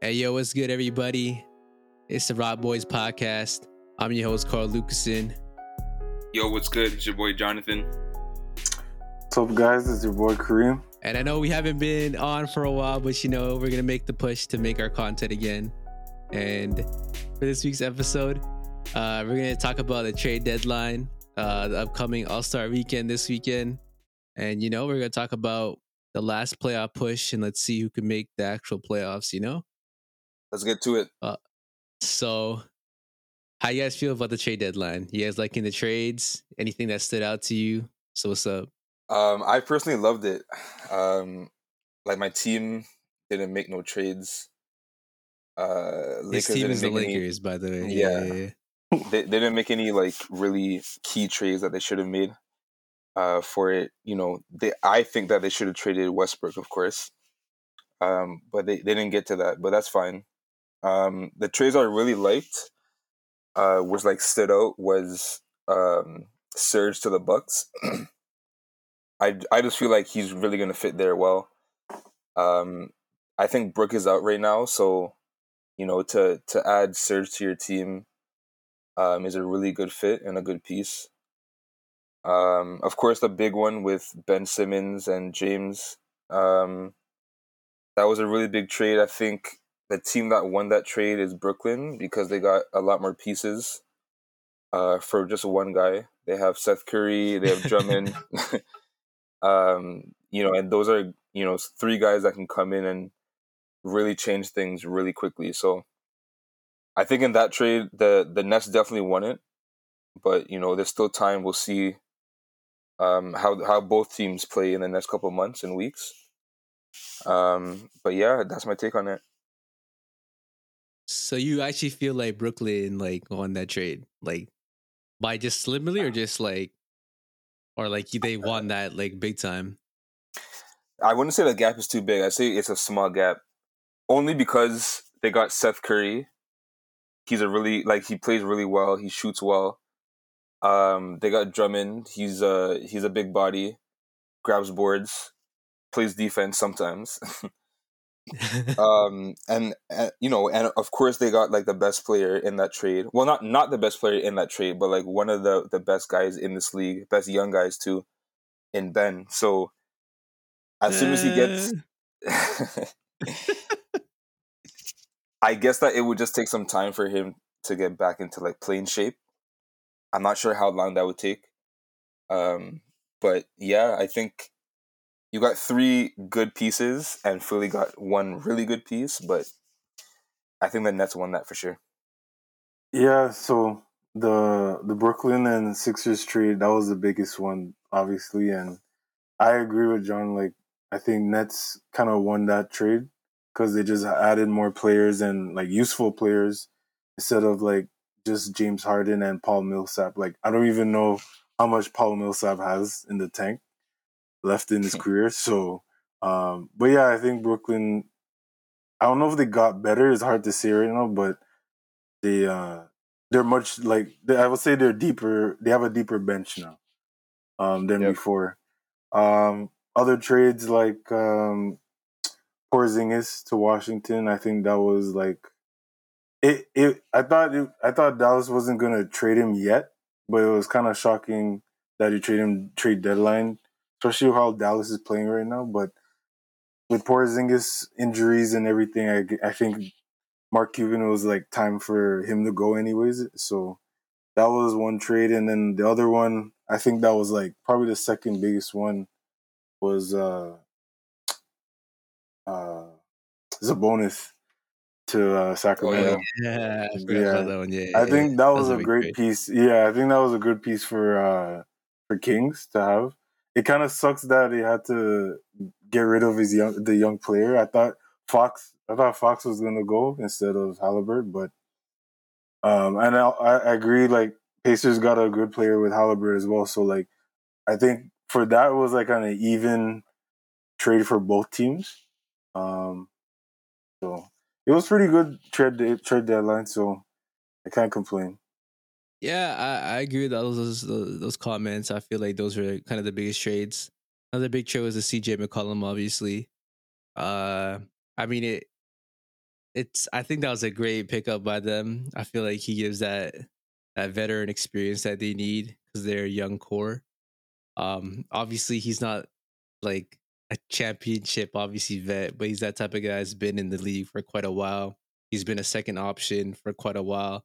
Hey, yo, what's good, everybody? It's the Rock Boys podcast. I'm your host, Carl Lucasen. Yo, what's good? It's your boy Jonathan. What's up, guys? It's your boy Kareem. And I know we haven't been on for a while, but you know, we're going to make the push to make our content again. And for this week's episode, uh, we're going to talk about the trade deadline, uh, the upcoming All Star weekend this weekend. And, you know, we're going to talk about the last playoff push and let's see who can make the actual playoffs, you know? Let's get to it. Uh, so, how you guys feel about the trade deadline? You guys liking the trades? Anything that stood out to you? So, what's up? Um, I personally loved it. Um, like my team didn't make no trades. Uh, This team is the Lakers, by the way. Yeah. yeah, yeah. Any, they, they didn't make any like really key trades that they should have made. Uh, for it, you know, they I think that they should have traded Westbrook, of course. Um, but they, they didn't get to that, but that's fine. Um, the trades I really liked, uh, was like stood out was um Serge to the Bucks. I I just feel like he's really gonna fit there well. Um, I think Brook is out right now, so you know to to add Serge to your team um, is a really good fit and a good piece. Um, of course, the big one with Ben Simmons and James. Um, that was a really big trade. I think the team that won that trade is Brooklyn because they got a lot more pieces uh, for just one guy. They have Seth Curry, they have Drummond, um, you know, and those are you know three guys that can come in and really change things really quickly. So I think in that trade, the the Nets definitely won it, but you know, there's still time. We'll see um, how how both teams play in the next couple of months and weeks. Um, but yeah, that's my take on it. So, you actually feel like Brooklyn like won that trade, like by just slimly, or just like, or like they won that like big time? I wouldn't say the gap is too big. I say it's a small gap, only because they got Seth Curry. He's a really like he plays really well. He shoots well. Um, they got Drummond. He's a he's a big body, grabs boards, plays defense sometimes. um, and uh, you know, and of course they got like the best player in that trade. Well, not not the best player in that trade, but like one of the the best guys in this league, best young guys too, in Ben. So as soon as he gets I guess that it would just take some time for him to get back into like playing shape. I'm not sure how long that would take. Um, but yeah, I think you got three good pieces and Philly got one really good piece, but I think the Nets won that for sure. Yeah, so the the Brooklyn and Sixers trade that was the biggest one, obviously, and I agree with John. Like, I think Nets kind of won that trade because they just added more players and like useful players instead of like just James Harden and Paul Millsap. Like, I don't even know how much Paul Millsap has in the tank left in his career. So, um, but yeah, I think Brooklyn. I don't know if they got better. It's hard to say right now, but they uh they're much like they, I would say they're deeper. They have a deeper bench now um than Yep. before. Um, other trades like um Porzingis to Washington. I think that was like it. It. I thought. It, I thought Dallas wasn't gonna trade him yet, but it was kind of shocking that he trade him trade deadline, especially how Dallas is playing right now. But with Porzingis injuries and everything, I, I think Mark Cuban was like time for him to go anyways. So that was one trade, and then the other one, I think that was like probably the second biggest one was uh uh Sabonis to uh, Sacramento. yeah, I forgot Yeah. about that one. Yeah, I think that was, a big great piece. Yeah, I think that was a good piece for uh for Kings to have. It kind of sucks that he had to get rid of his young the young player. I thought Fox I thought Fox was gonna go instead of Halliburton, but um and I, I agree like Pacers got a good player with Halliburton as well. So like I think for that was like an even trade for both teams. Um so it was pretty good trade trade deadline, so I can't complain. Yeah, I, I agree with those, those those comments. I feel like those were kind of the biggest trades. Another big trade was the CJ McCollum, obviously. Uh, I mean it. it's I think that was a great pickup by them. I feel like he gives that that veteran experience that they need because they're a young core. Um, obviously he's not like a championship obviously vet, but he's that type of guy that's been in the league for quite a while. He's been a second option for quite a while,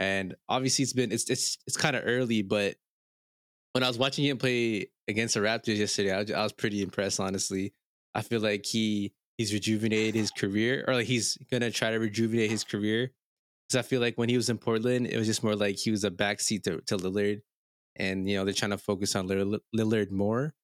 and obviously it's been it's it's it's kind of early, but when I was watching him play against the Raptors yesterday, I was, I was pretty impressed. Honestly, I feel like he he's rejuvenated his career, or like he's gonna try to rejuvenate his career. Because I feel like when he was in Portland, it was just more like he was a backseat to, to Lillard, and you know they're trying to focus on Lillard more.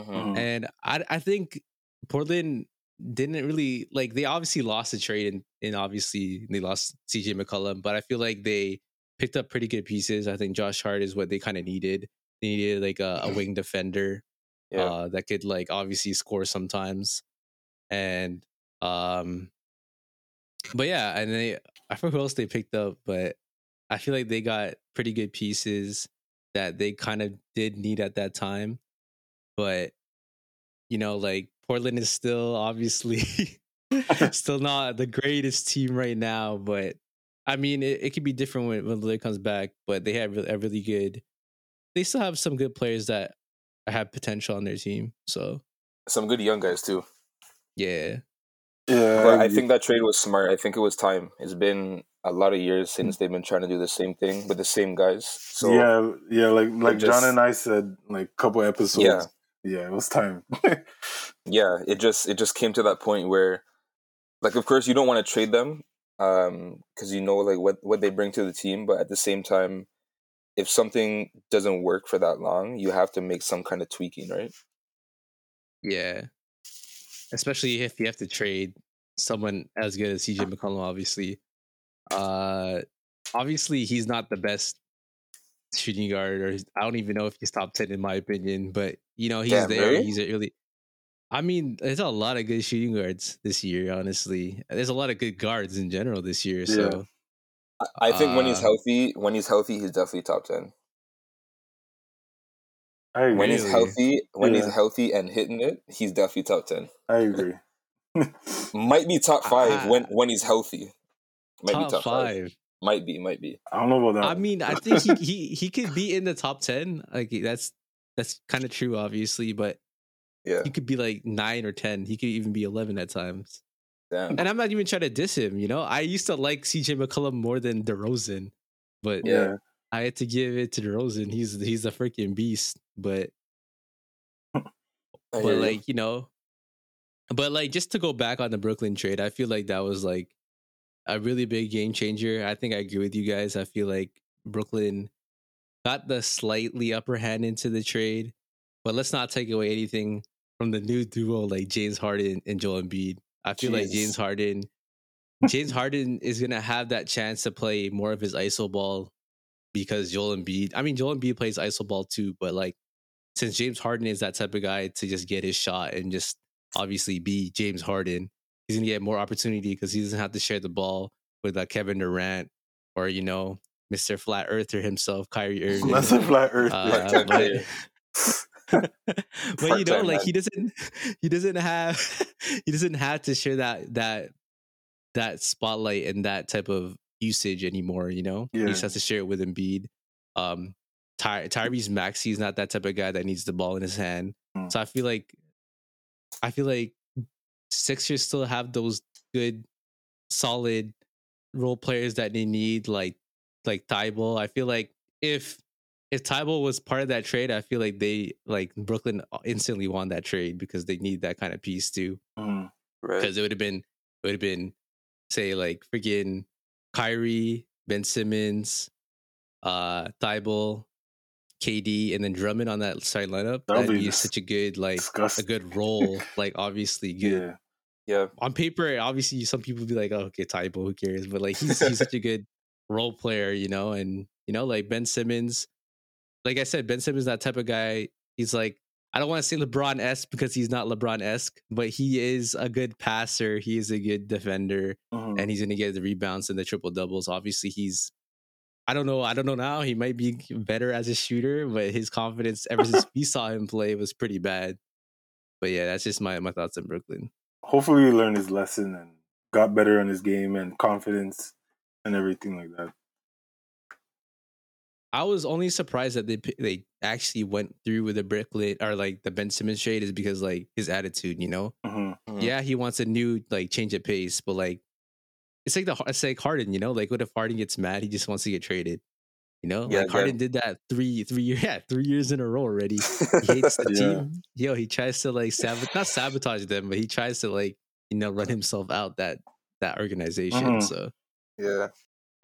Mm-hmm. And I I think Portland didn't really like they obviously lost the trade and, and obviously they lost CJ McCollum, but I feel like they picked up pretty good pieces. I think Josh Hart is what they kind of needed. They needed like a, a wing defender yeah. uh, that could like obviously score sometimes. And um but yeah, and they I forgot who else they picked up, but I feel like they got pretty good pieces that they kind of did need at that time. But you know, like Portland is still obviously still not the greatest team right now, but I mean, it, it could be different when, when Lillard comes back, but they have a really good, they still have some good players that have potential on their team. So some good young guys too. Yeah. Yeah. But I think that trade was smart. I think it was time. It's been a lot of years hmm. since they've been trying to do the same thing with the same guys. So yeah, yeah, like like just, John and I said, like a couple episodes. Yeah, yeah, it was time. yeah, it just it just came to that point where, like, of course, you don't want to trade them um because you know like what what they bring to the team, but at the same time, if something doesn't work for that long, you have to make some kind of tweaking, right? Yeah, especially if you have to trade someone as good as CJ McCollum, obviously. Uh, obviously he's not the best shooting guard, or I don't even know if he's top ten in my opinion. But you know, he's Damn, there. Really? He's a really. I mean, there's a lot of good shooting guards this year. Honestly, there's a lot of good guards in general this year. Yeah. So, I think uh, when he's uh healthy, when he's healthy, he's definitely top ten. I When he's healthy, when yeah. he's healthy and hitting it, he's definitely top ten. I agree. might be top five when when he's healthy. Might top be top five. five. Might be, might be. I don't know about that. I mean, I think he he he could be in the top ten. Like that's that's kind of true, obviously, but yeah, he could be like nine or ten. He could even be eleven at times. Damn. And I'm not even trying to diss him. You know, I used to like CJ McCollum more than DeRozan, but yeah, I had to give it to DeRozan. He's he's a freaking beast. But but like you know, but like just to go back on the Brooklyn trade, I feel like that was like a really big game changer. I think I agree with you guys. I feel like Brooklyn got the slightly upper hand into the trade, but let's not take away anything from the new duo like James Harden and Joel Embiid. I feel Jeez. like James Harden, James Harden is gonna have that chance to play more of his ISO ball because Joel Embiid. I mean, Joel Embiid plays ISO ball too, but like since James Harden is that type of guy to just get his shot and just obviously be James Harden, he's gonna get more opportunity because he doesn't have to share the ball with uh, Kevin Durant or you know Mr. Flat Earther himself, Kyrie Irving. A flat Earth. Uh, but, but you know, like he doesn't, he doesn't have, he doesn't have to share that that that spotlight and that type of usage anymore. You know, yeah. he just has to share it with Embiid. Um, Ty- Tyrese Maxey is not that type of guy that needs the ball in his hand. Mm. So I feel like I feel like Sixers still have those good, solid role players that they need, like like Thybulle. I feel like if if Thybulle was part of that trade, I feel like they like Brooklyn instantly won that trade because they need that kind of piece too. Mm, right. Because it would have been it would have been say like freaking Kyrie, Ben Simmons, uh Thybulle, KD and then Drummond on that side lineup, that'd, that'd be, be such a good like disgusting. a good role. like obviously good. Yeah. Yeah. On paper, obviously some people would be like, oh, okay, Thybulle, who cares? But like he's he's such a good role player, you know, and you know, like Ben Simmons, like I said, Ben Simmons that type of guy. He's like, I don't want to say LeBron esque because he's not LeBron esque, but he is a good passer. He is a good defender, mm-hmm. and he's gonna get the rebounds and the triple doubles. Obviously, he's I don't know. I don't know now. He might be better as a shooter, but his confidence ever since we saw him play was pretty bad. But yeah, that's just my my thoughts on Brooklyn. Hopefully, he learned his lesson and got better in his game and confidence and everything like that. I was only surprised that they they actually went through with the bricklet or like the Ben Simmons trade is because like his attitude, you know. Mm-hmm. Mhm. Yeah, he wants a new like change of pace, but like it's like the it's like Harden, you know. Like what if Harden gets mad? He just wants to get traded. You know, Yeah, like Harden did that three three years yeah three years in a row already. He hates the Yeah. team. Yo, he tries to like not sabotage them, but he tries to like you know run himself out that that organization. Mhm. So yeah.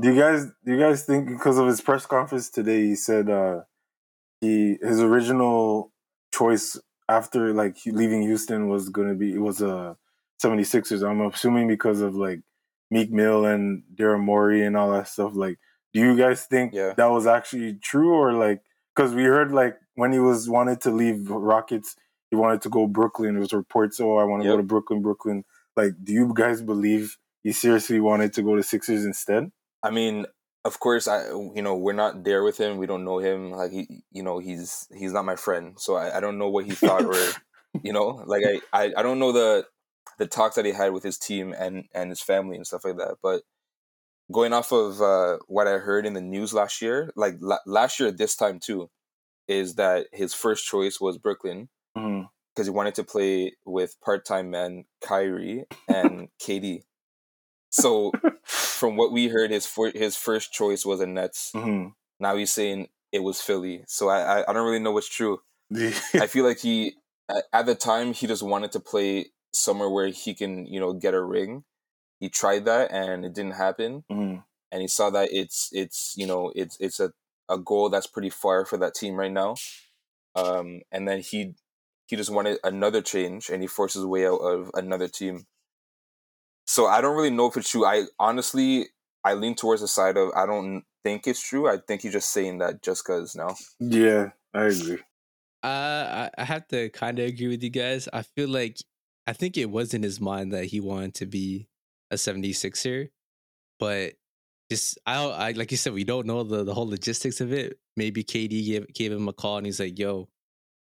Do you guys do you guys think because of his press conference today he said uh he his original choice after like leaving Houston was going to be it was a 76ers. I'm assuming because of like Meek Mill and Daryl Morey and all that stuff like do you guys think Yeah. that was actually true or like cuz we heard like when he was wanted to leave Rockets he wanted to go Brooklyn. There was reports oh I want to go to Brooklyn Brooklyn. Like do you guys believe he seriously wanted to go to Sixers instead? I mean, of course, I you know we're not there with him. We don't know him. Like he, you know, he's he's not my friend, so I, I don't know what he thought or you know, like I, I I don't know the the talks that he had with his team and and his family and stuff like that. But going off of uh, what I heard in the news last year, like la- last year this time too, is that his first choice was Brooklyn because he wanted to play with part time men Kyrie and KD. So from what we heard, his for, his first choice was a Nets. hmm Now he's saying it was Philly. So I I, I don't really know what's true. I feel like he at, the time he just wanted to play somewhere where he can you know get a ring. He tried that and it didn't happen, Mhm. and he saw that it's it's you know it's it's a a goal that's pretty far for that team right now. Um, and then he he just wanted another change, and he forced his way out of another team. So I don't really know if it's true. I honestly I lean towards the side of I don't think it's true. I think he's just saying that just because now. yeah, I agree. Uh, I, I have to kind of agree with you guys. I feel like I think it was in his mind that he wanted to be a 76er, but just I, I like you said, we don't know the, the whole logistics of it. Maybe KD gave gave him a call and he's like, "Yo,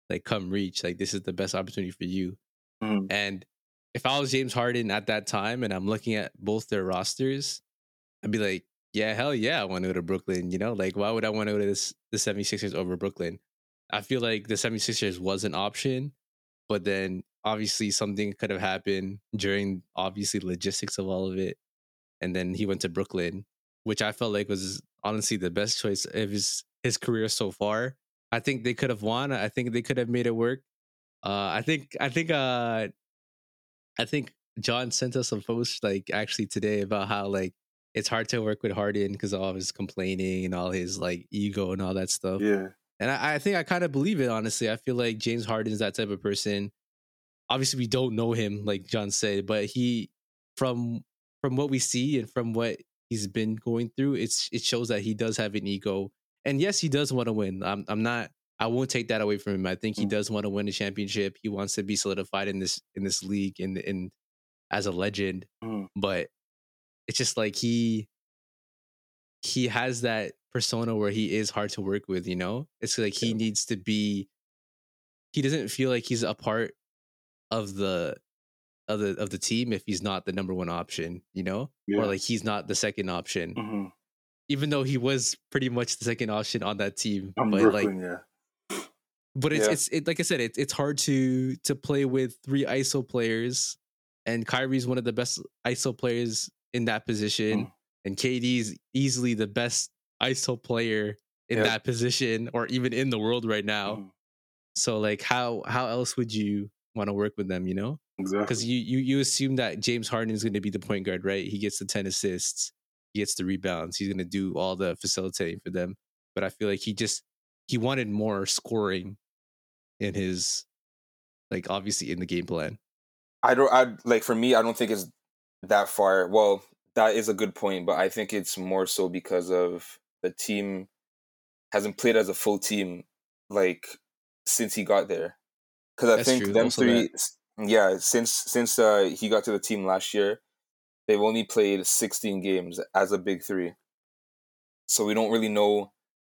like come reach, like this is the best opportunity for you." Mhm. And if I was James Harden at that time and I'm looking at both their rosters, I'd be like, "Yeah, hell yeah, I want to go to Brooklyn." You know, like why would I want to go to this the 76ers over Brooklyn? I feel like the 76ers was an option, but then obviously something could have happened during obviously logistics of all of it. And then he went to Brooklyn, which I felt like was honestly the best choice of his his career so far. I think they could have won. I think they could have made it work. Uh, I think I think uh, I think John sent us a post like actually today about how like it's hard to work with Harden because of all his complaining and all his like ego and all that stuff. Yeah, And I, I think I kind of believe it, honestly. I feel like James Harden is that type of person. Obviously, we don't know him, like John said, but he from from what we see and from what he's been going through, it's it shows that he does have an ego. And yes, he does want to win. I'm I'm not I won't take that away from him. I think he Mm. does want to win a championship. He wants to be solidified in this in this league in in as a legend. Mhm. But it's just like he he has that persona where he is hard to work with, you know? It's like he needs to be he doesn't feel like he's a part of the of the of the team if he's not the number one option, you know? Yeah. Or like he's not the second option. hmm Even though he was pretty much the second option on that team. I'm but Brooklyn. like yeah, but it's Yeah. it's it, like I said, it's it's hard to to play with three ISO players, and Kyrie's one of the best ISO players in that position, Mm. and KD's easily the best ISO player in Yep. that position, or even in the world right now. Mhm. So like, how how else would you want to work with them? You know, exactly. because you you you assume that James Harden is going to be the point guard, right? He gets the ten assists, he gets the rebounds, he's going to do all the facilitating for them. But I feel like he just he wanted more scoring in his like obviously in the game plan. I don't. I like for me. I don't think it's that far. Well, that is a good point, but I think it's more so because of the team hasn't played as a full team like since he got there. Because I That's think true, them also three, yeah, since since uh, he got to the team last year, they've only played sixteen games as a big three. So we don't really know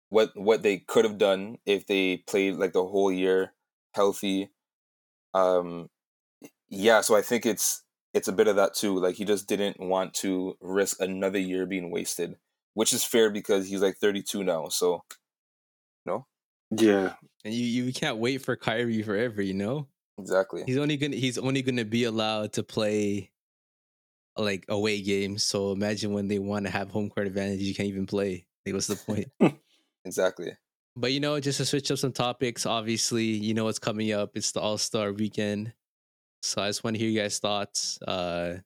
what what they could have done if they played like the whole year healthy. Um, yeah, so I think it's it's a bit of that too. Like he just didn't want to risk another year being wasted, which is fair because he's like 32 now. So, no, Yeah, And you you can't wait for Kyrie forever, you know? exactly. He's only gonna he's only gonna be allowed to play like away games. So imagine when they want to have home court advantage, you can't even play. Like what's the point? Exactly. but you know, just to switch up some topics, obviously, you know what's coming up. It's the All Star weekend. So I just want to hear you guys' thoughts uh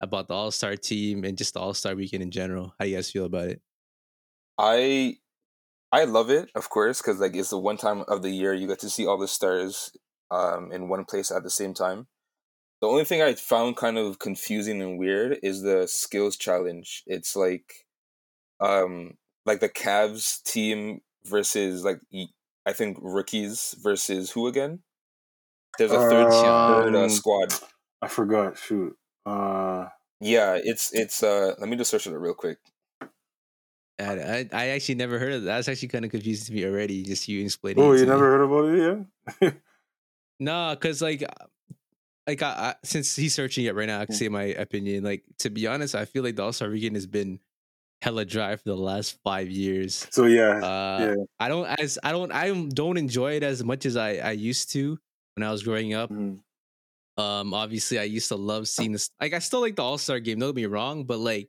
about the All Star team and just the All Star weekend in general. How do you guys feel about it? I I love it, of course, because like it's the one time of the year you get to see all the stars um in one place at the same time. The only thing I found kind of confusing and weird is the skills challenge. It's like um like the Cavs team versus like I think rookies versus who again? There's a third, third uh, Um, squad. I forgot. Shoot. Uh, Yeah, it's it's uh let me just search it real quick. I, I, I actually never heard of that. That's actually kind of confusing to me already. Just you explaining. oh, you to me. never heard about it? Yeah. No, because like, uh, like I, I, since he's searching it right now, I can Mm. say my opinion. Like to be honest, I feel like the All Star Weekend has been hella dry for the last five years. So yeah, Uh, yeah. I don't as I don't I don't enjoy it as much as I I used to when I was growing up. Mhm. Um, obviously, I used to love seeing this. Like, I still like the All Star game. Don't get me wrong, but like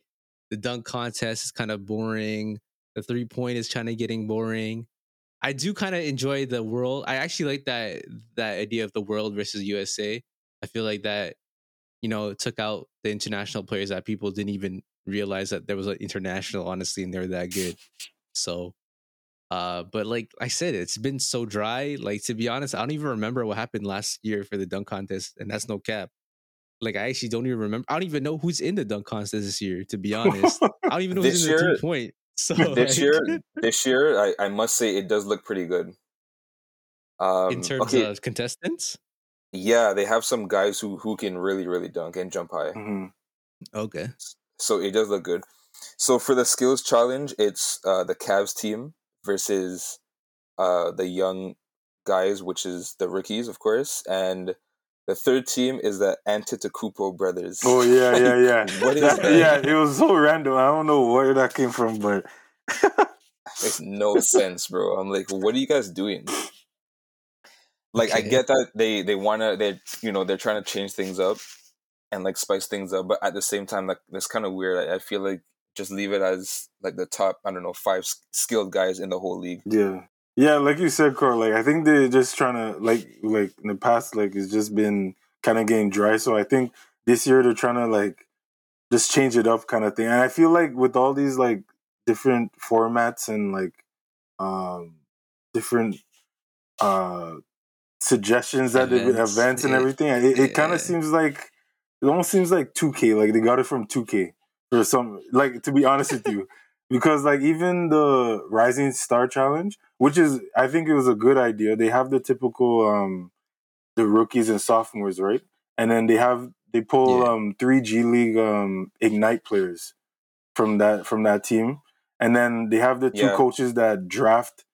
the dunk contest is kind of boring. The three point is kind of getting boring. I do kind of enjoy the world. I actually like that that idea of the world versus USA. I feel like that you know took out the international players that people didn't even realize that there was an international. Honestly, and they're that good. So, uh, but like I said, it's been so dry. Like to be honest, I don't even remember what happened last year for the dunk contest, and that's no cap. Like I actually don't even remember. I don't even know who's in the dunk contest this year. To be honest, I don't even know who's This in the year- three point. So this like, year this year I, I must say it does look pretty good. Um in terms okay, of contestants, yeah, they have some guys who who can really really dunk and jump high. Mhm. okay, So it does look good. So for the skills challenge, it's uh, the Cavs team versus uh, the young guys, which is the rookies, of course, and the third team is the Antetokounmpo brothers. Oh yeah, yeah, yeah. What is That- that? Yeah, it was so random. I don't know where that came from, but makes no sense, bro. I'm like, what are you guys doing? Like, I get that they they wanna they you know they're trying to change things up and like spice things up, but at the same time, like that's kind of weird. I, I feel like just leave it as like the top I don't know five skilled guys in the whole league. yeah, yeah. Like you said, Carl. Like I think they're just trying to like like in the past, like it's just been kind of getting dry. So I think this year they're trying to like just change it up, kind of thing. And I feel like with all these like different formats and like um different uh suggestions that they've Events, events and it- everything, it, it kind of seems like it almost seems like 2K. Like they got it from 2K or some. Like to be honest with you, because like even the Rising Star Challenge, which is I think it was a good idea. They have the typical um the rookies and sophomores, right? And then they have they pull Yeah. um three G League um Ignite players from that from that team, and then they have the two Yeah. coaches that draft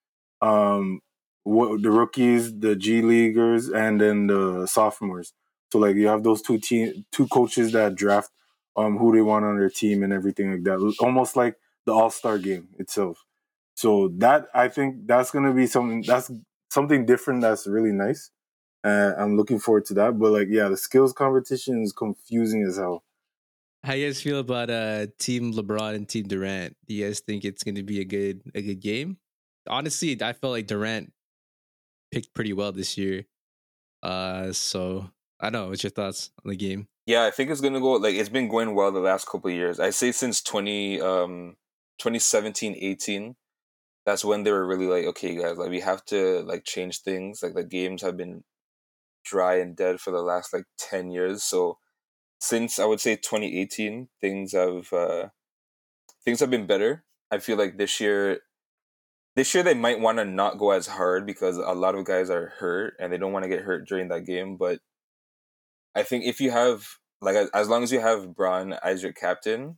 um what the rookies, the G Leaguers, and then the sophomores. So like you have those two team two coaches that draft um who they want on their team and everything like that. Almost like the All Star game itself. So that I think that's gonna be something that's something different that's really nice. Uh, I'm looking forward to that. But like yeah, the skills competition is confusing as hell. how you guys feel about uh Team LeBron and Team Durant? Do you guys think it's to be a good a good game? Honestly, I felt like Durant picked pretty well this year. Uh, so I don't know. What's your thoughts on the game? Yeah, I think it's gonna go like it's been going well the last couple of years. I say since twenty um 2017, 18, that's when they were really like, okay, guys, like we have to like change things. Like the games have been dry and dead for the last like ten years. So since I would say 2018, things have uh things have been better. I feel like this year this year they might want to not go as hard because a lot of guys are hurt and they don't want to get hurt during that game, but I think if you have like as, as long as you have Bron as your captain,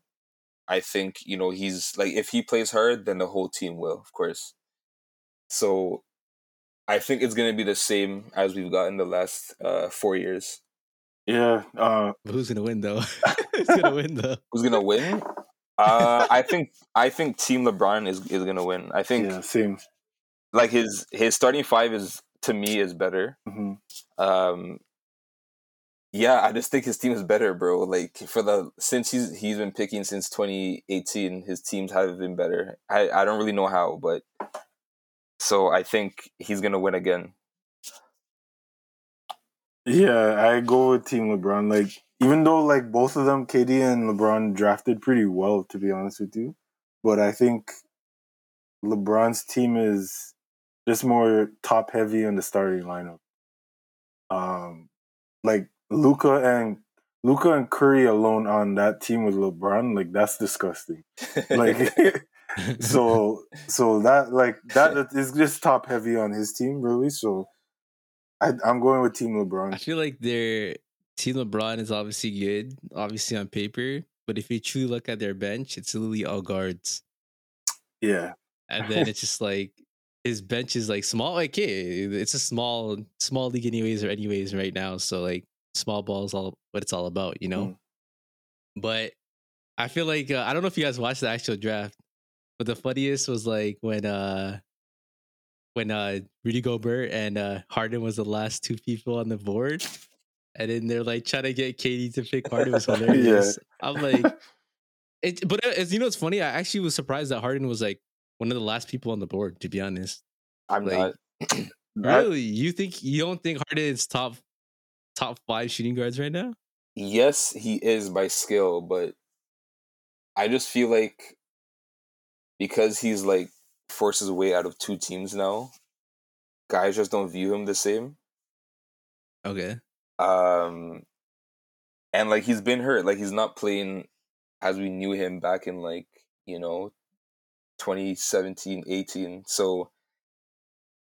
I think you know he's like if he plays hard, then the whole team will, of course. So, I think it's gonna be the same as we've gotten the last uh, four years. Yeah. Uh, But who's gonna win though? who's gonna win though? Who's gonna win? Uh, I think I think Team LeBron is is gonna win. I think yeah. Same. like his his starting five is to me is better. hmm Um, yeah, I just think his team is better, bro. Like for the since he's he's been picking since 2018, his teams have been better. I I don't really know how, but so I think he's gonna win again. Yeah, I go with Team LeBron. Like, even though like both of them, KD and LeBron drafted pretty well, to be honest with you, but I think LeBron's team is just more top heavy on the starting lineup. Um, like Luka and Luka and Curry alone on that team with LeBron, like that's disgusting. Like, so so that like that is just top heavy on his team, really. So I, I'm going with Team LeBron. I feel like their team LeBron is obviously good, obviously on paper. But if you truly look at their bench, it's literally all guards. Yeah, And then it's just like his bench is like small. Like, hey, it's a small, small league anyways or anyways right now. So like small ball is all what it's all about, you know. Mm. But I feel like uh, I don't know if you guys watched the actual draft, but the funniest was like when uh when uh Rudy Gobert and uh Harden was the last two people on the board. And then they're like trying to get KD to pick Harden was hilarious. I'm like, it, but uh, as you know, it's funny. I actually was surprised that Harden was like one of the last people on the board. To be honest, I'm Like, not. Really, you think you don't think Harden is top top five shooting guards right now? Yes, he is by skill, but I just feel like because he's like forced his way out of two teams now, guys just don't view him the same. Okay, Um, and like he's been hurt, like he's not playing as we knew him back in like you know 2017, 18. So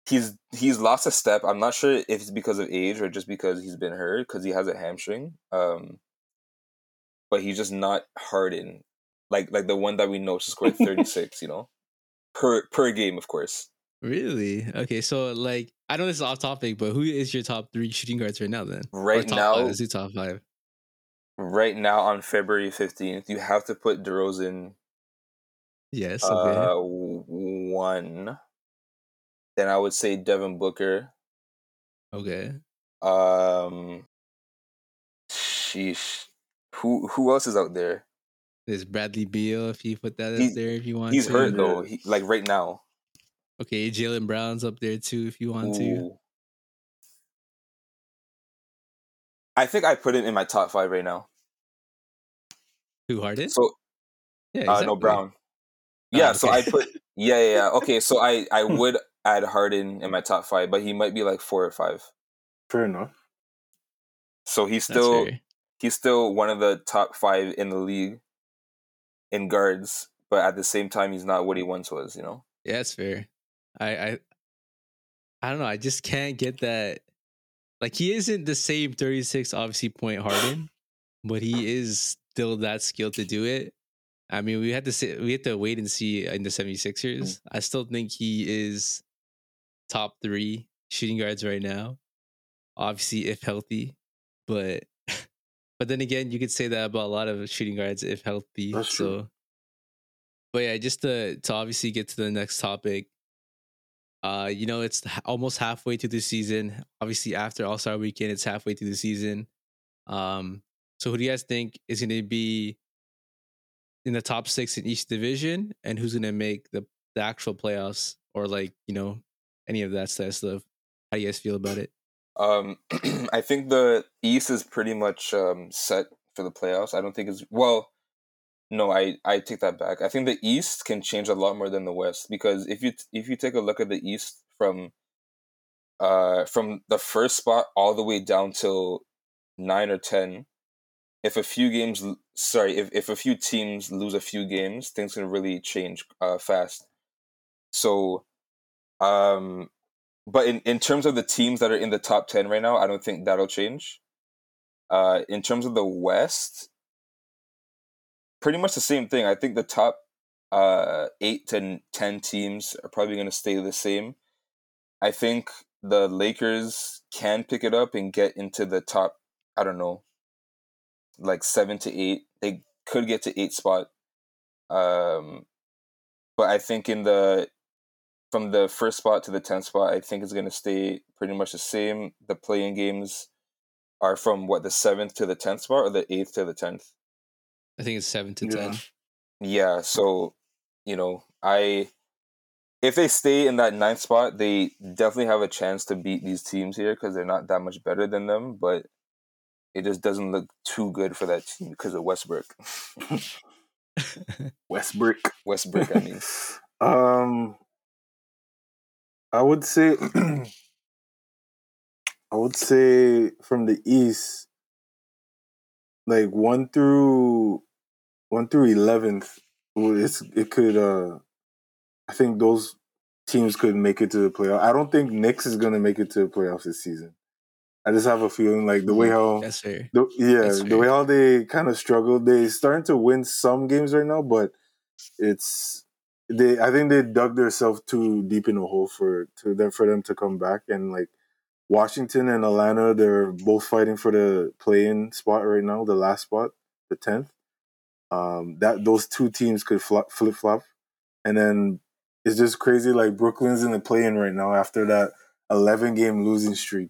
he's he's lost a step. I'm not sure if it's because of age or just because he's been hurt because he has a hamstring. Um, but he's just not Harden like like the one that we know to score 36. you know, per per game, of course. really? Okay, so like I know this is off topic, but who is your top three shooting guards right now? Then Right now, five, let's do top five. right now on February 15th, you have to put DeRozan Yes, okay. Uh, one. Then I would say Devin Booker. okay. Um, sheesh. Who who else is out there? There's Bradley Beal. If you put that He's- up there, if you want. He's to. hurt though. He, like right now. Okay, Jaylen Brown's up there too. If you want to. I think I put him in my top five right now. Who Harden? So yeah, uh, no exactly. Brown. Oh, Yeah, so. I put yeah, yeah, yeah. Okay, so I I would add Harden in my top five, but he might be like four or five. fair enough. So he's still fair. he's still one of the top five in the league in guards, but at the same time, he's not what he once was. You know, Yeah, that's fair. I, I I don't know. I just can't get that. Like he isn't the same 36 obviously point Harden, but he is still that skilled to do it. I mean, we had to say, we had to wait and see in the 76ers. Hmm. I still think he is top 3 shooting guards right now. Obviously if healthy, but but then again, you could say that about a lot of shooting guards if healthy. That's so true. but yeah, just to to obviously get to the next topic. Uh, you know, it's almost halfway through the season. Obviously, after All Star Weekend, it's halfway through the season. Um, so who do you guys think is going to be in the top six in each division, and who's going to make the the actual playoffs, or like you know, any of that stuff? How do you guys feel about it? um, I think the East is pretty much um, set for the playoffs. I don't think it's well. No, I I take that back. I think the East can change a lot more than the West because if you if you take a look at the East from uh from the first spot all the way down till nine or ten, if a few games sorry if, if a few teams lose a few games, things can really change uh, fast. So, um, but in in terms of the teams that are in the top ten right now, I don't think that'll change. Uh, in terms of the West, pretty much the same thing. I think the top uh, eight to ten teams are probably going to stay the same. I think the Lakers can pick it up and get into the top. I don't know, like seven to eight. They could get to eight spot. Um, but I think in the from the first spot to the tenth spot, I think it's going to stay pretty much the same. The play-in games are from what the seventh to the tenth spot, or the eighth to the tenth. I think it's seven to Yeah. ten. Yeah, so you know, I if they stay in that ninth spot, they definitely have a chance to beat these teams here because they're not that much better than them. But it just doesn't look too good for that team because of Westbrook. Westbrook. Westbrook, I mean. Um, I would say, I would say from the East, like one through one through eleventh, it's it could. uh I think those teams could make it to the playoff. I don't think Knicks is gonna make it to the playoffs this season. I just have a feeling like the way how Yes, sir. the, yeah, That's the way how they kind of struggled, they starting to win some games right now, but it's they. I think they dug themselves too deep in a hole for to them for them to come back. And like Washington and Atlanta, they're both fighting for the play-in spot right now, the last spot, the tenth. Um, that those two teams could flip flop, and then it's just crazy. Like Brooklyn's in the play-in right now after that eleven game losing streak.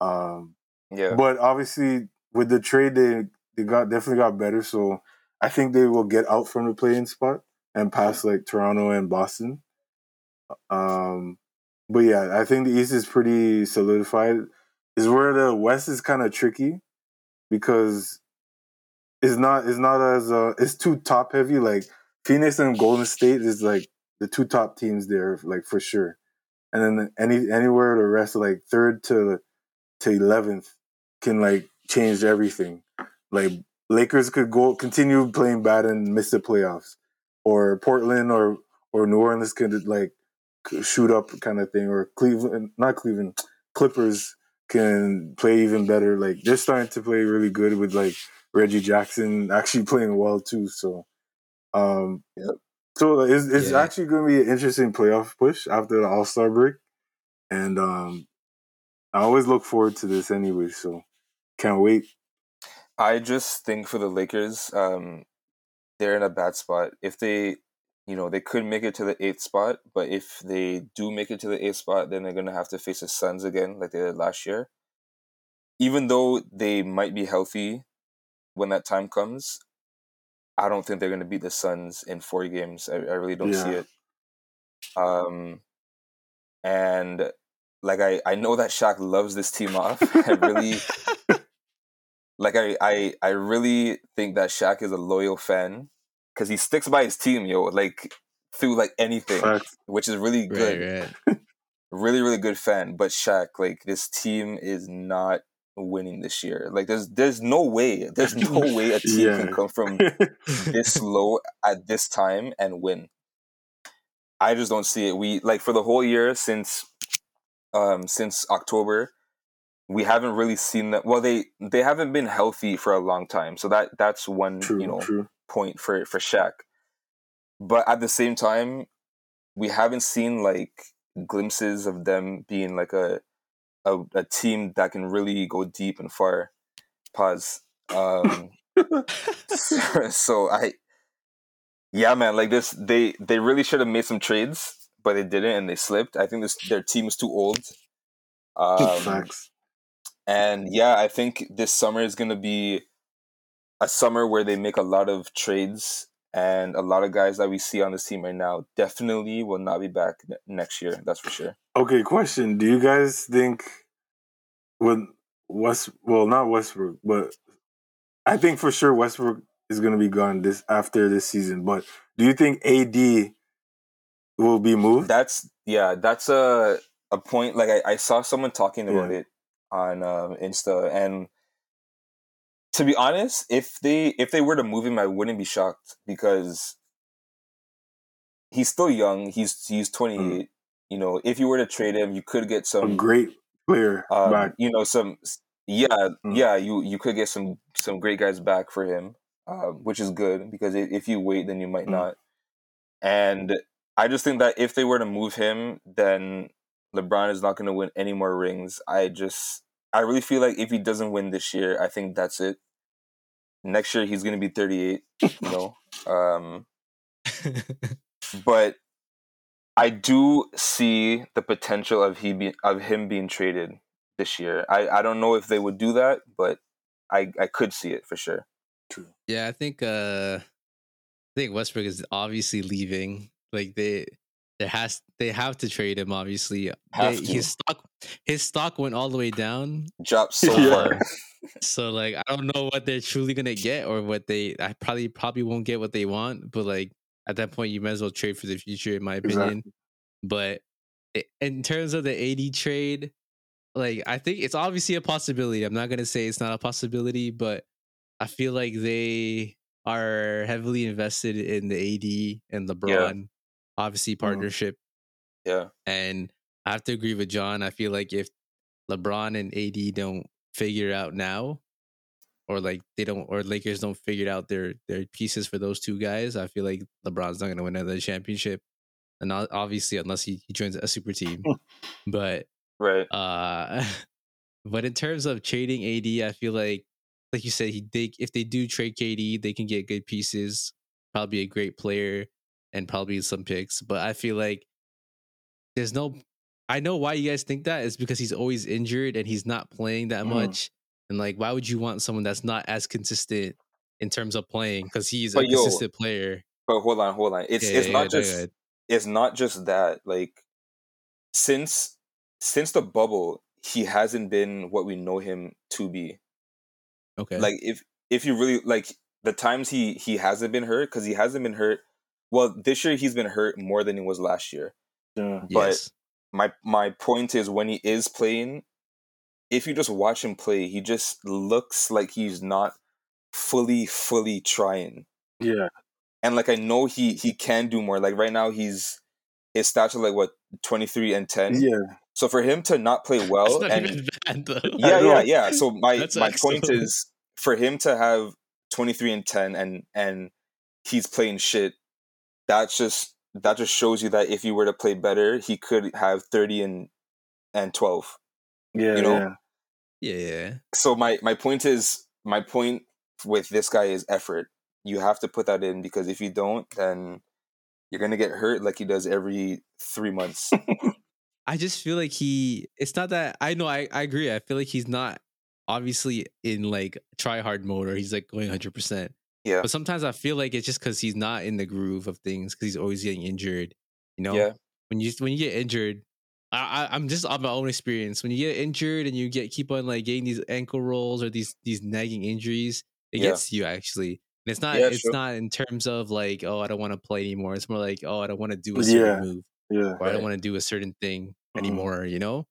Um, Yeah. but obviously, with the trade, they they got definitely got better. So I think they will get out from the play-in spot and past like Toronto and Boston. Um, but yeah, I think the East is pretty solidified. Is where the West is kind of tricky because it's not it's not as uh it's too top heavy. Like Phoenix and Golden State is like the two top teams there, like for sure. And then any anywhere the rest like third to to eleventh can like change everything. Like Lakers could go continue playing bad and miss the playoffs, or Portland or or New Orleans could like shoot up kind of thing, or Cleveland, not Cleveland, Clippers can play even better. Like they're starting to play really good with like Reggie Jackson actually playing well too. So, um, Yep. so it's it's Yeah. actually going to be an interesting playoff push after the All Star break, and um, I always look forward to this anyway. So, can't wait. I just think for the Lakers, um, they're in a bad spot. If they, you know, they could make it to the eighth spot, but if they do make it to the eighth spot, then they're gonna have to face the Suns again, like they did last year. Even though they might be healthy when that time comes, I don't think they're gonna beat the Suns in four games. I, I really don't see it. Um, and like I, I know that Shaq loves this team off. I really like I, I I really think that Shaq is a loyal fan because he sticks by his team, yo. Like through like anything, which is really good, Right, right. really really good fan. But Shaq, like this team is not winning this year. Like there's there's no way, there's no way a team can come from this low at this time and win. I just don't see it. We like for the whole year since um since October, we haven't really seen that. Well, they they haven't been healthy for a long time, so that that's one true, you know true. point for for Shaq. But at the same time, we haven't seen like glimpses of them being like a a, a team that can really go deep and far. Pause. Um, so, so I, yeah, man, like this, they they really should have made some trades, but they didn't, and they slipped. I think this their team is too old. Um, Facts. And yeah, I think this summer is going to be a summer where they make a lot of trades, and a lot of guys that we see on this team right now definitely will not be back ne- next year. That's for sure. Okay, question. Do you guys think when West well not Westbrook, but I think for sure Westbrook is gonna be gone this after this season. But do you think AD will be moved? That's yeah, that's a a point. Like I, I saw someone talking about Yeah. it on um, Insta, and to be honest, if they if they were to move him, I wouldn't be shocked because he's still young. He's he's twenty eight. You know, if you were to trade him, you could get a some great player um, back. you know some yeah Mm. yeah you you could get some some great guys back for him um, which is good because if you wait then you might Mm. not and i just think that if they were to move him then lebron is not going to win any more rings i just i really feel like if he doesn't win this year i think that's it Next year he's gonna be 38. You know, um, but I do see the potential of he be, of him being traded this year. I, I don't know if they would do that, but I I could see it for sure. True. Yeah, I think uh I think Westbrook is obviously leaving. Like they there has they have to trade him obviously. They- his stock his stock went all the way down. Dropped so Yeah. far. So like I don't know what they're truly gonna get or what they I probably probably won't get what they want, but like at that point you might as well trade for the future in my opinion. Exactly. But in terms of the AD trade, like I think it's obviously a possibility. I'm not gonna say it's not a possibility, but I feel like they are heavily invested in the AD and LeBron, obviously partnership. Yeah. And I have to agree with John. I feel like if LeBron and AD don't figure out now, or like they don't, or Lakers don't figure out their their pieces for those two guys, I feel like LeBron's not going to win another championship. And obviously, unless he, he joins a super team, but Right. uh, but in terms of trading AD, I feel like, like you said, he they if they do trade KD, they can get good pieces, probably a great player, and probably some picks. But I feel like there's no. I know why you guys think that is because he's always injured and he's not playing that Mm. much. And like, why would you want someone that's not as consistent in terms of playing? Because he's But a yo, consistent player. But hold on, hold on. It's Yeah, it's yeah, not yeah, just it's not just that. Like since since the bubble, he hasn't been what we know him to be. Okay. Like if if you really like the times he he hasn't been hurt because he hasn't been hurt. Well, this year he's been hurt more than he was last year. Yeah. but- yes. my my point is when he is playing if you just watch him play he just looks like he's not fully fully trying Yeah. and like i know he he can do more like right now he's his stats are like what 23 and 10 Yeah. so for him to not play well not and even bad though. yeah yeah yeah so my That's my point is for him to have 23 and 10 and and he's playing shit that's just that just shows you that if you were to play better he could have 30 and and 12 Yeah. You know? yeah. Yeah. so my my point is my point with this guy is effort you have to put that in because if you don't then you're gonna get hurt like he does every three months I just feel like he it's not that I know I, I agree. I feel like he's not obviously in like try hard mode or he's like going 100%. Yeah. But sometimes I feel like it's just cuz he's not in the groove of things cuz he's always getting injured, you know? yeah When you when you get injured I, I'm just on my own experience. When you get injured and you get keep on like getting these ankle rolls or these these nagging injuries, it Yeah. gets to you actually. And it's not Yeah, it's sure. not in terms of like, oh, I don't want to play anymore. It's more like, oh, I don't want to do a Yeah. certain move Yeah. or I don't want to do a certain thing Mhm. anymore, you know?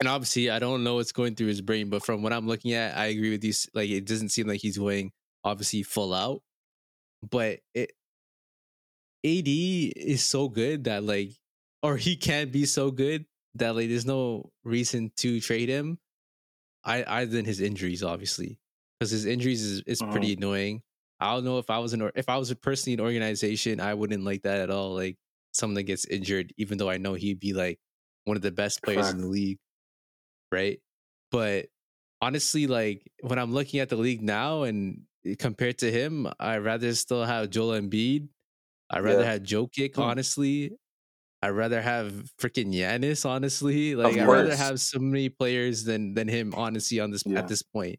And obviously, I don't know what's going through his brain, but from what I'm looking at, I agree with you. Like, it doesn't seem like he's going obviously full out, but it AD is so good that like, or he can be so good that like, there's no reason to trade him. I other than his injuries, obviously, because his injuries is, is uh-huh. pretty annoying. I don't know if I was an or if I was a personally an organization, I wouldn't like that at all. Like someone that gets injured, even though I know he'd be like one of the best players in the league, right? But honestly, like when I'm looking at the league now and compared to him, I'd rather still have Joel Embiid. I'd rather Yeah. have Jokic, Hmm. honestly. I'd rather have freaking Giannis, honestly. Like I'd rather have so many players than than him, honestly, on this Yeah. at this point.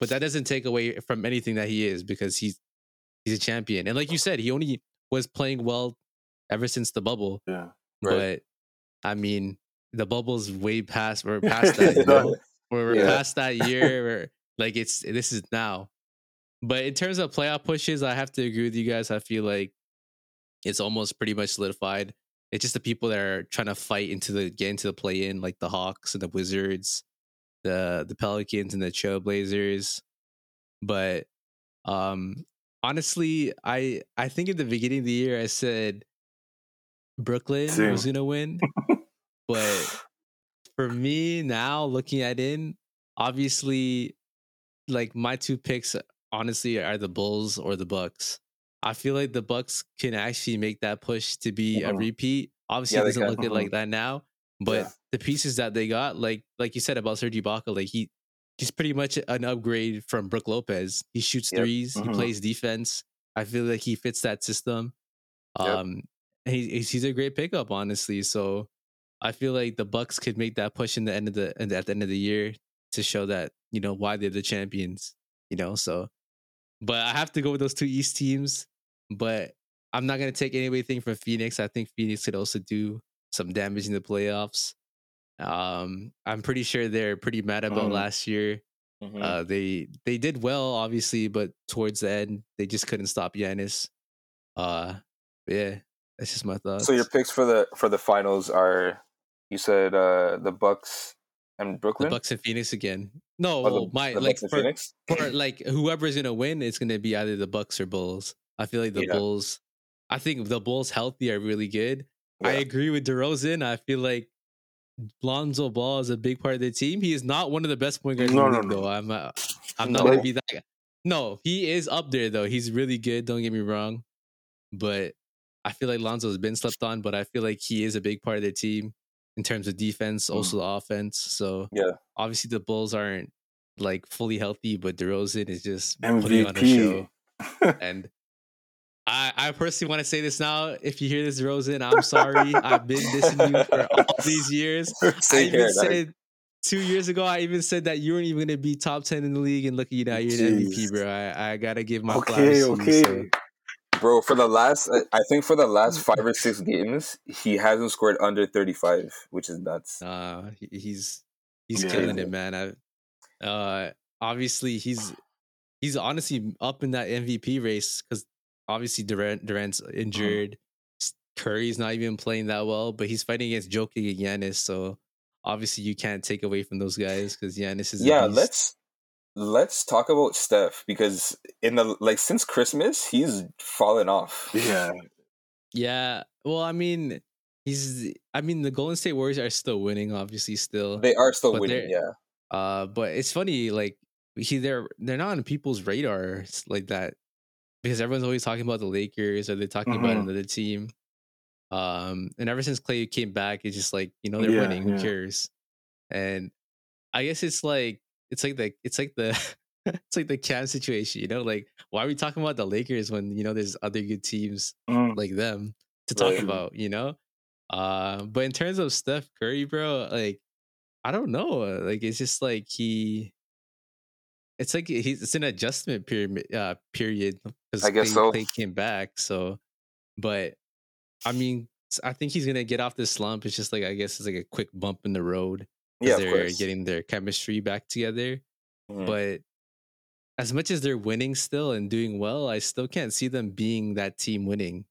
But that doesn't take away from anything that he is because he's he's a champion. And like you said, he only was playing well ever since the bubble. Yeah. right But I mean, the bubble's way past we're past that, know? We're, we're Yeah. past that year like it's this is now. But in terms of playoff pushes, I have to agree with you guys. I feel like it's almost pretty much solidified. It's just the people that are trying to fight into the get into the play in, like the Hawks and the Wizards, the the Pelicans and the Trailblazers. But um honestly, I I think at the beginning of the year I said Brooklyn Same. was gonna win. but for me now looking at in, obviously like my two picks honestly are the Bulls or the Bucks. I feel like the Bucks can actually make that push to be a Mhm. repeat. Obviously, Yeah, it doesn't look it like that now, but Yeah. the pieces that they got, like like you said about Serge Ibaka, like he he's pretty much an upgrade from Brook Lopez. He shoots Yep. threes. He plays defense. I feel like he fits that system. Um, he, he's he's a great pickup, honestly. So I feel like the Bucks could make that push in the end of the and at the end of the year to show that you know why they're the champions. You know, so but I have to go with those two East teams. But I'm not gonna take anything from Phoenix. I think Phoenix could also do some damage in the playoffs. Um, I'm pretty sure they're pretty mad about Mhm. last year. Mhm. Uh, they they did well, obviously, but towards the end, they just couldn't stop Giannis. Uh, yeah, that's just my thoughts. so your picks for the for the finals are you said uh the Bucks and the Brooklyn. Bucks and Phoenix again. No, Oh, the- my the like for, for like whoever's gonna win, it's gonna be either the Bucks or Bulls. I feel like the Yeah. Bulls. I think the Bulls healthy are really good. I agree with DeRozan. I feel like Lonzo Ball is a big part of the team. He is not one of the best point guards No, the no, league, no. though. I'm uh, I'm not No. gonna be that guy. No, he is up there though. He's really good. Don't get me wrong, but I feel like Lonzo's been slept on. But I feel like he is a big part of the team in terms of defense, Mm. also the offense. So Yeah. obviously the Bulls aren't like fully healthy, but DeRozan is just putting on a MVP. show. And I, I personally want to say this now. If you hear this, Rosen, I'm sorry. I've been dissing you for all these years. I even here, dog. said two years ago, I even said that you weren't even going to be top 10 in the league. And look at you now, you're an MVP, bro. I, I got to give my okay, flowers you, okay. so- Bro, for the last, uh, I think for the last five or six games, he hasn't scored under 35, which is nuts. Uh, he's he's Yeah. killing it, man. I, uh, obviously he's he's honestly up in that MVP race because obviously Durant Durant's injured. S- Curry's not even playing that well, but he's fighting against Jokic and Giannis, so obviously you can't take away from those guys because Giannis is a Yeah, beast. let's let's talk about Steph because in the like since Christmas, he's fallen off. Yeah, yeah. Well, I mean, he's I mean the Golden State Warriors are still winning, obviously still. They are still But winning, yeah. Uh, but it's funny, like he they're they're not on people's radars like that because everyone's always talking about the Lakers or they're talking about Mhm. another team. Um, and ever since Klay came back, it's just like you know they're Yeah, winning. Who cares? And I guess it's like it's like the it's like the it's like the Cam situation. You know, like why are we talking about the Lakers when you know there's other good teams Mm. like them to talk Right. about, you know? Uh, but in terms of Steph Curry, bro, like I don't know. uh, Like it's just like he it's like he's it's an adjustment period uh period because I guess so. Klay came back. So but I mean I think he's gonna get off this slump. It's just like I guess it's like a quick bump in the road Yeah, they're course. getting their chemistry back together Mhm. but as much as they're winning still and doing well, I still can't see them being that team winning.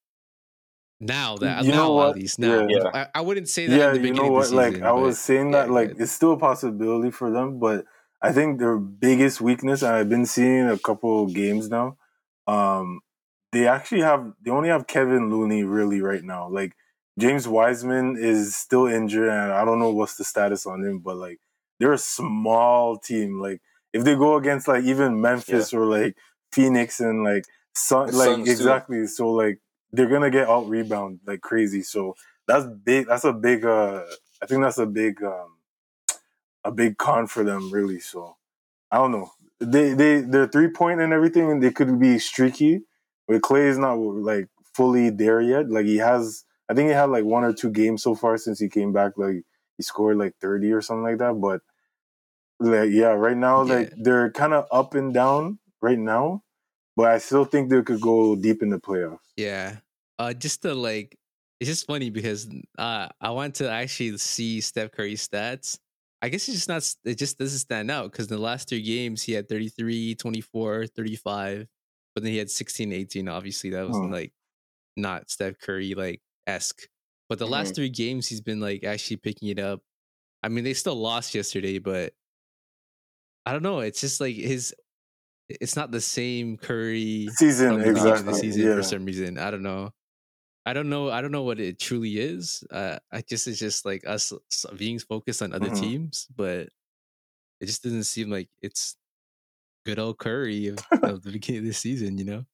Now that You know now at least now, Yeah. I, I wouldn't say that. yeah. You know what? Like season, I was saying yeah, that, like it's still a possibility for them, but I think their biggest weakness, and I've been seeing a couple games now. Um, they actually have they only have Kevin Looney really right now. Like James Wiseman is still injured, and I don't know what's the status on him, but like they're a small team. Like if they go against like even Memphis or like Phoenix and like Sun, like Suns, too. exactly. So like they're gonna get out rebound like crazy. So that's big. That's a big. uh I think that's a big, um a big con for them, really. So I don't know. They they they're three point and everything, and they could be streaky. But Klay is not like fully there yet. Like he has, I think he had like one or two games so far since he came back. Like he scored like thirty or something like that. But like yeah, right now like they're kind of up and down right now. But I still think they could go deep in the playoffs. yeah. Uh, just to like, it's just funny because uh, I want to actually see Steph Curry's stats. I guess it's just not. It just doesn't stand out because in the last three games he had 33, 24, 35, but then he had 16, 18. Obviously, that was Hmm. like not Steph Curry like esque. But the last Mhm. three games he's been like actually picking it up. I mean, they still lost yesterday, but I don't know. It's just like his. It's not the same Curry Season from the beginning of exactly. the season yeah. for some reason. I don't know. I don't know. I don't know what it truly is. Uh, I guess it's just like us being focused on other Mhm. teams, but it just doesn't seem like it's good old Curry of, of the beginning of the season. You know.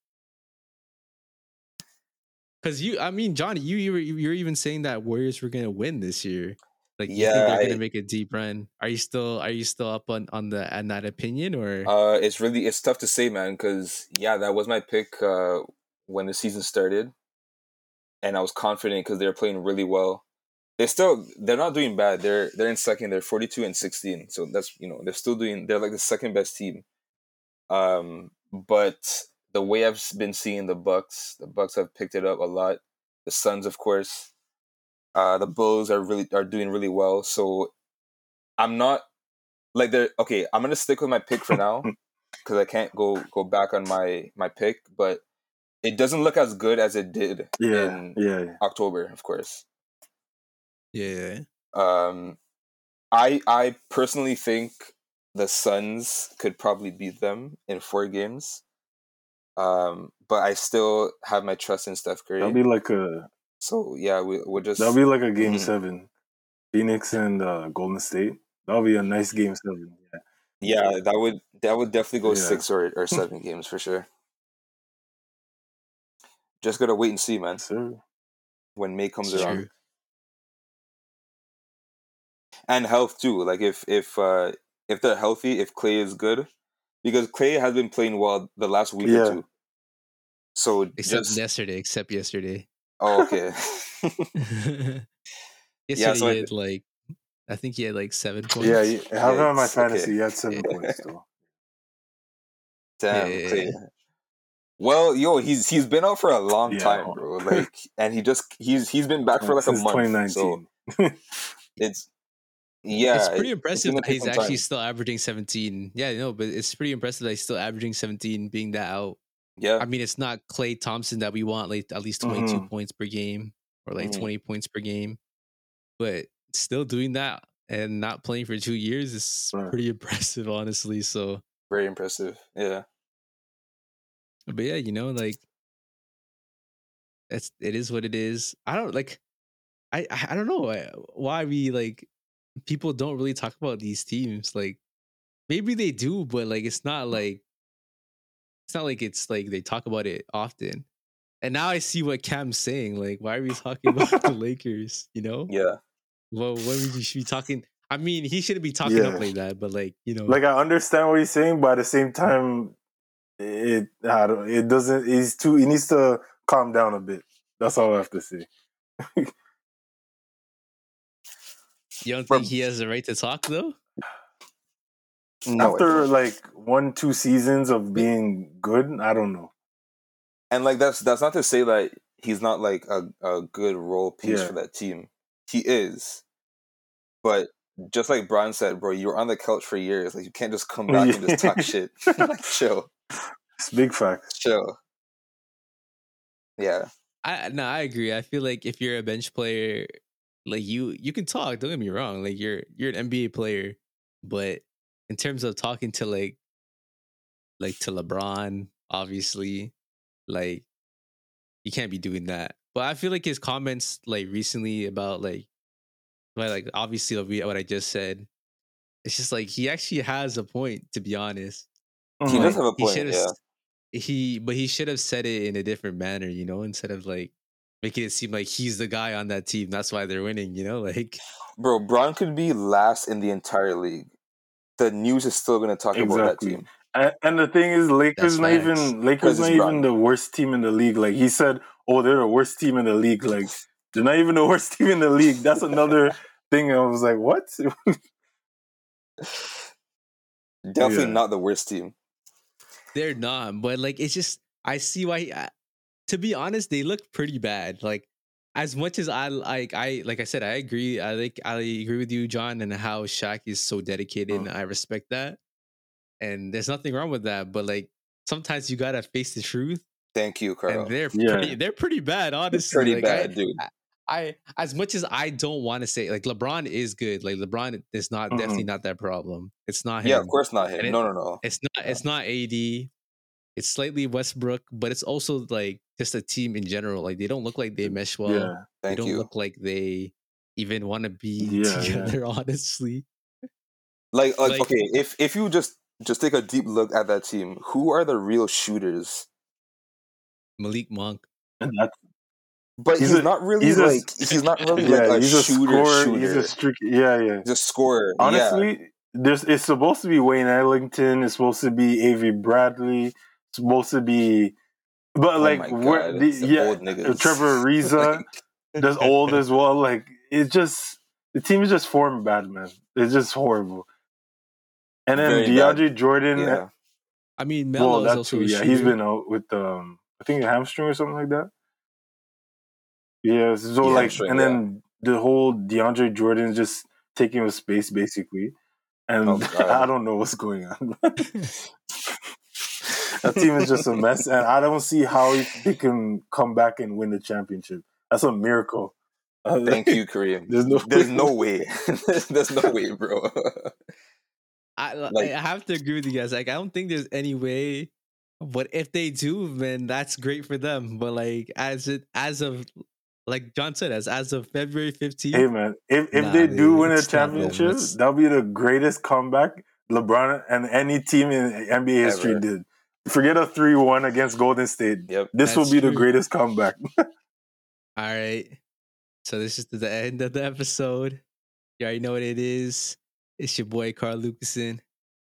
Because you, I mean, Johnny, you, you were you were even saying that Warriors were gonna win this year. Like, you Yeah, think they're I- gonna make a deep run? Are you still are you still up on on the on that opinion or? Uh, it's really it's tough to say, man, because yeah, that was my pick uh, when the season started, and I was confident because they were playing really well. They still they're not doing bad. They're they're in second. They're forty two and sixteen. So that's you know they're still doing. They're like the second best team. Um, but the way I've been seeing the Bucks, the Bucks have picked it up a lot. The Suns, of course. Uh, the Bulls are really are doing really well. So I'm not like they're okay. I'm gonna stick with my pick for now because I can't go go back on my my pick. But it doesn't look as good as it did Yeah, in yeah, yeah. October, of course. yeah, Um, I I personally think the Suns could probably beat them in four games. Um, but I still have my trust in Steph Curry. That'll be like a so yeah, we we'll just that'll be like a game Mhm. seven, Phoenix and uh, Golden State. That'll be a nice game seven. Yeah. yeah that would that would definitely go Yeah. six or or seven games for sure. Just gotta wait and see, man. Sir. When May comes it's around, true. and health too. Like if if uh if they're healthy, if Klay is good, because Klay has been playing well the last week Yeah. or two. So Except just yesterday. Except yesterday. oh okay. yesterday so I- he had like I think he had like seven points. Yeah, you- I have him my Yikes, okay. fantasy. He had seven Yeah. points though. Damn, Yeah, yeah, Klay. Well, yo, he's he's been out for a long Yeah. time, bro. Like, and he just he's he's been back for like Since a month. So 2019. it's yeah, it's pretty impressive gonna that he's actually time. still averaging 17. Yeah, no, but it's pretty impressive that he's still averaging 17, being that out. yeah, I mean, it's not Klay Thompson that we want, like at least 22 Mhm. points per game or like Mhm. 20 points per game, but still doing that and not playing for two years is Right. pretty impressive, honestly. So, very impressive. Yeah, but yeah, you know, like it's it is what it is. I don't like, I I I don't know why- why we like people don't really talk about these teams. Like maybe they do, but like it's not mm. like it's not like it's like they talk about it often. And now I see what Cam's saying. Like, why are we talking about the Lakers? You know, yeah, well, when we should be talking. I mean, he shouldn't be talking Yeah. up like that, but like you know, like I understand what he's saying, but at the same time, it I don't, it doesn't. He's too. He needs to calm down a bit. That's all I have to say. you don't Bro- think he has the right to talk though? no, After don't. like one, two seasons of being good, I don't know. and like that's that's not to say that he's not like a a good role piece Yeah. for that team. He is, but just like Brian said, bro, you were on the couch for years. Like you can't just come back and just talk shit. like chill, It's big facts. chill. Yeah, I no, I agree. I feel like if you're a bench player, like you you can talk, don't get me wrong. Like you're you're an NBA player, but in terms of talking to like like to LeBron, obviously, like you can't be doing that. But I feel like his comments like recently about like well, like obviously what I just said, it's just like he actually has a point, to be honest. he Mhm. does have a point. should Yeah, he but he should have said it in a different manner, you know, instead of like making it seem like he's the guy on that team. That's why they're winning, you know? Like bro, Bron could be last in the entire league. The news is still gonna talk about that team. And, and the thing is, Lakers That's not facts. even 'Cause Lakers it's not even the worst team in the league. Like he said, oh, they're the worst team in the league. Like they're not even the worst team in the league. That's another thing. I was like, what? Definitely Yeah. not the worst team. they're not, but like it's just I see why I, to be honest, they look pretty bad. Like as much as I like I like I said, I agree. I like I agree with you, John, and how Shaq is so dedicated oh. and I respect that. And there's nothing wrong with that, but like sometimes you gotta face the truth. Thank you, Carl. And they're Yeah. pretty they're pretty bad, honestly. Pretty Like, I- bad, dude. I as much as I don't want to say like LeBron is good. Like LeBron is not definitely mm-hmm. not that problem. It's not him. Yeah, of course not him. It- no, no, no. It's not it's not AD. It's slightly Westbrook, but it's also like just a team in general. Like they don't look like they mesh well. yeah, they don't you. look like they even want to be Yeah, yeah. together, honestly. Like, like, like- okay, if if you just just take a deep look at that team, who are the real shooters? Malik Monk. and but he's, He's a- not really he's a- like he's not really like a he's a shooter. scorer. shooter. He's a streak. Yeah, yeah. He's a scorer. yeah. Honestly, there's it's supposed to be Wayne Ellington. It's supposed to be Avery Bradley. It's supposed to be, but Oh like my where God, the, yeah, old niggas. Trevor Ariza, that's old as well. Like it's just the team is just formed bad, man. It's just horrible. And then Very bad. DeAndre Jordan, yeah. I mean, Melo well, is that also too. a Yeah, he's been out with um, I think a hamstring or something like that. Yeah, so Yeah, like, and then the whole DeAndre Jordan just taking up space basically, and Oh, I don't know what's going on. that team is just a mess, and I don't see how they can come back and win the championship. That's a miracle. Uh, Thank you, Kareem. There's no, There's no way. There's no way, bro. I, Like- I have to agree with you guys. Like, I don't think there's any way. But if they do, man, that's great for them. But like, as it as of like John said, as as of February fifteenth, Hey man, if if Nah, they dude, do win a it's not them. championship, that'll be the greatest comeback LeBron and any team in NBA history Ever. did. Forget a three-one against Golden State. yep. This will That's be the greatest comeback. All right. So this is the end of the episode. You already know what it is. It's your boy Carl Lucasen.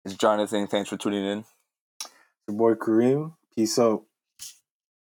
It's Jonathan. Thanks for tuning in. Your boy Kareem. Peace out.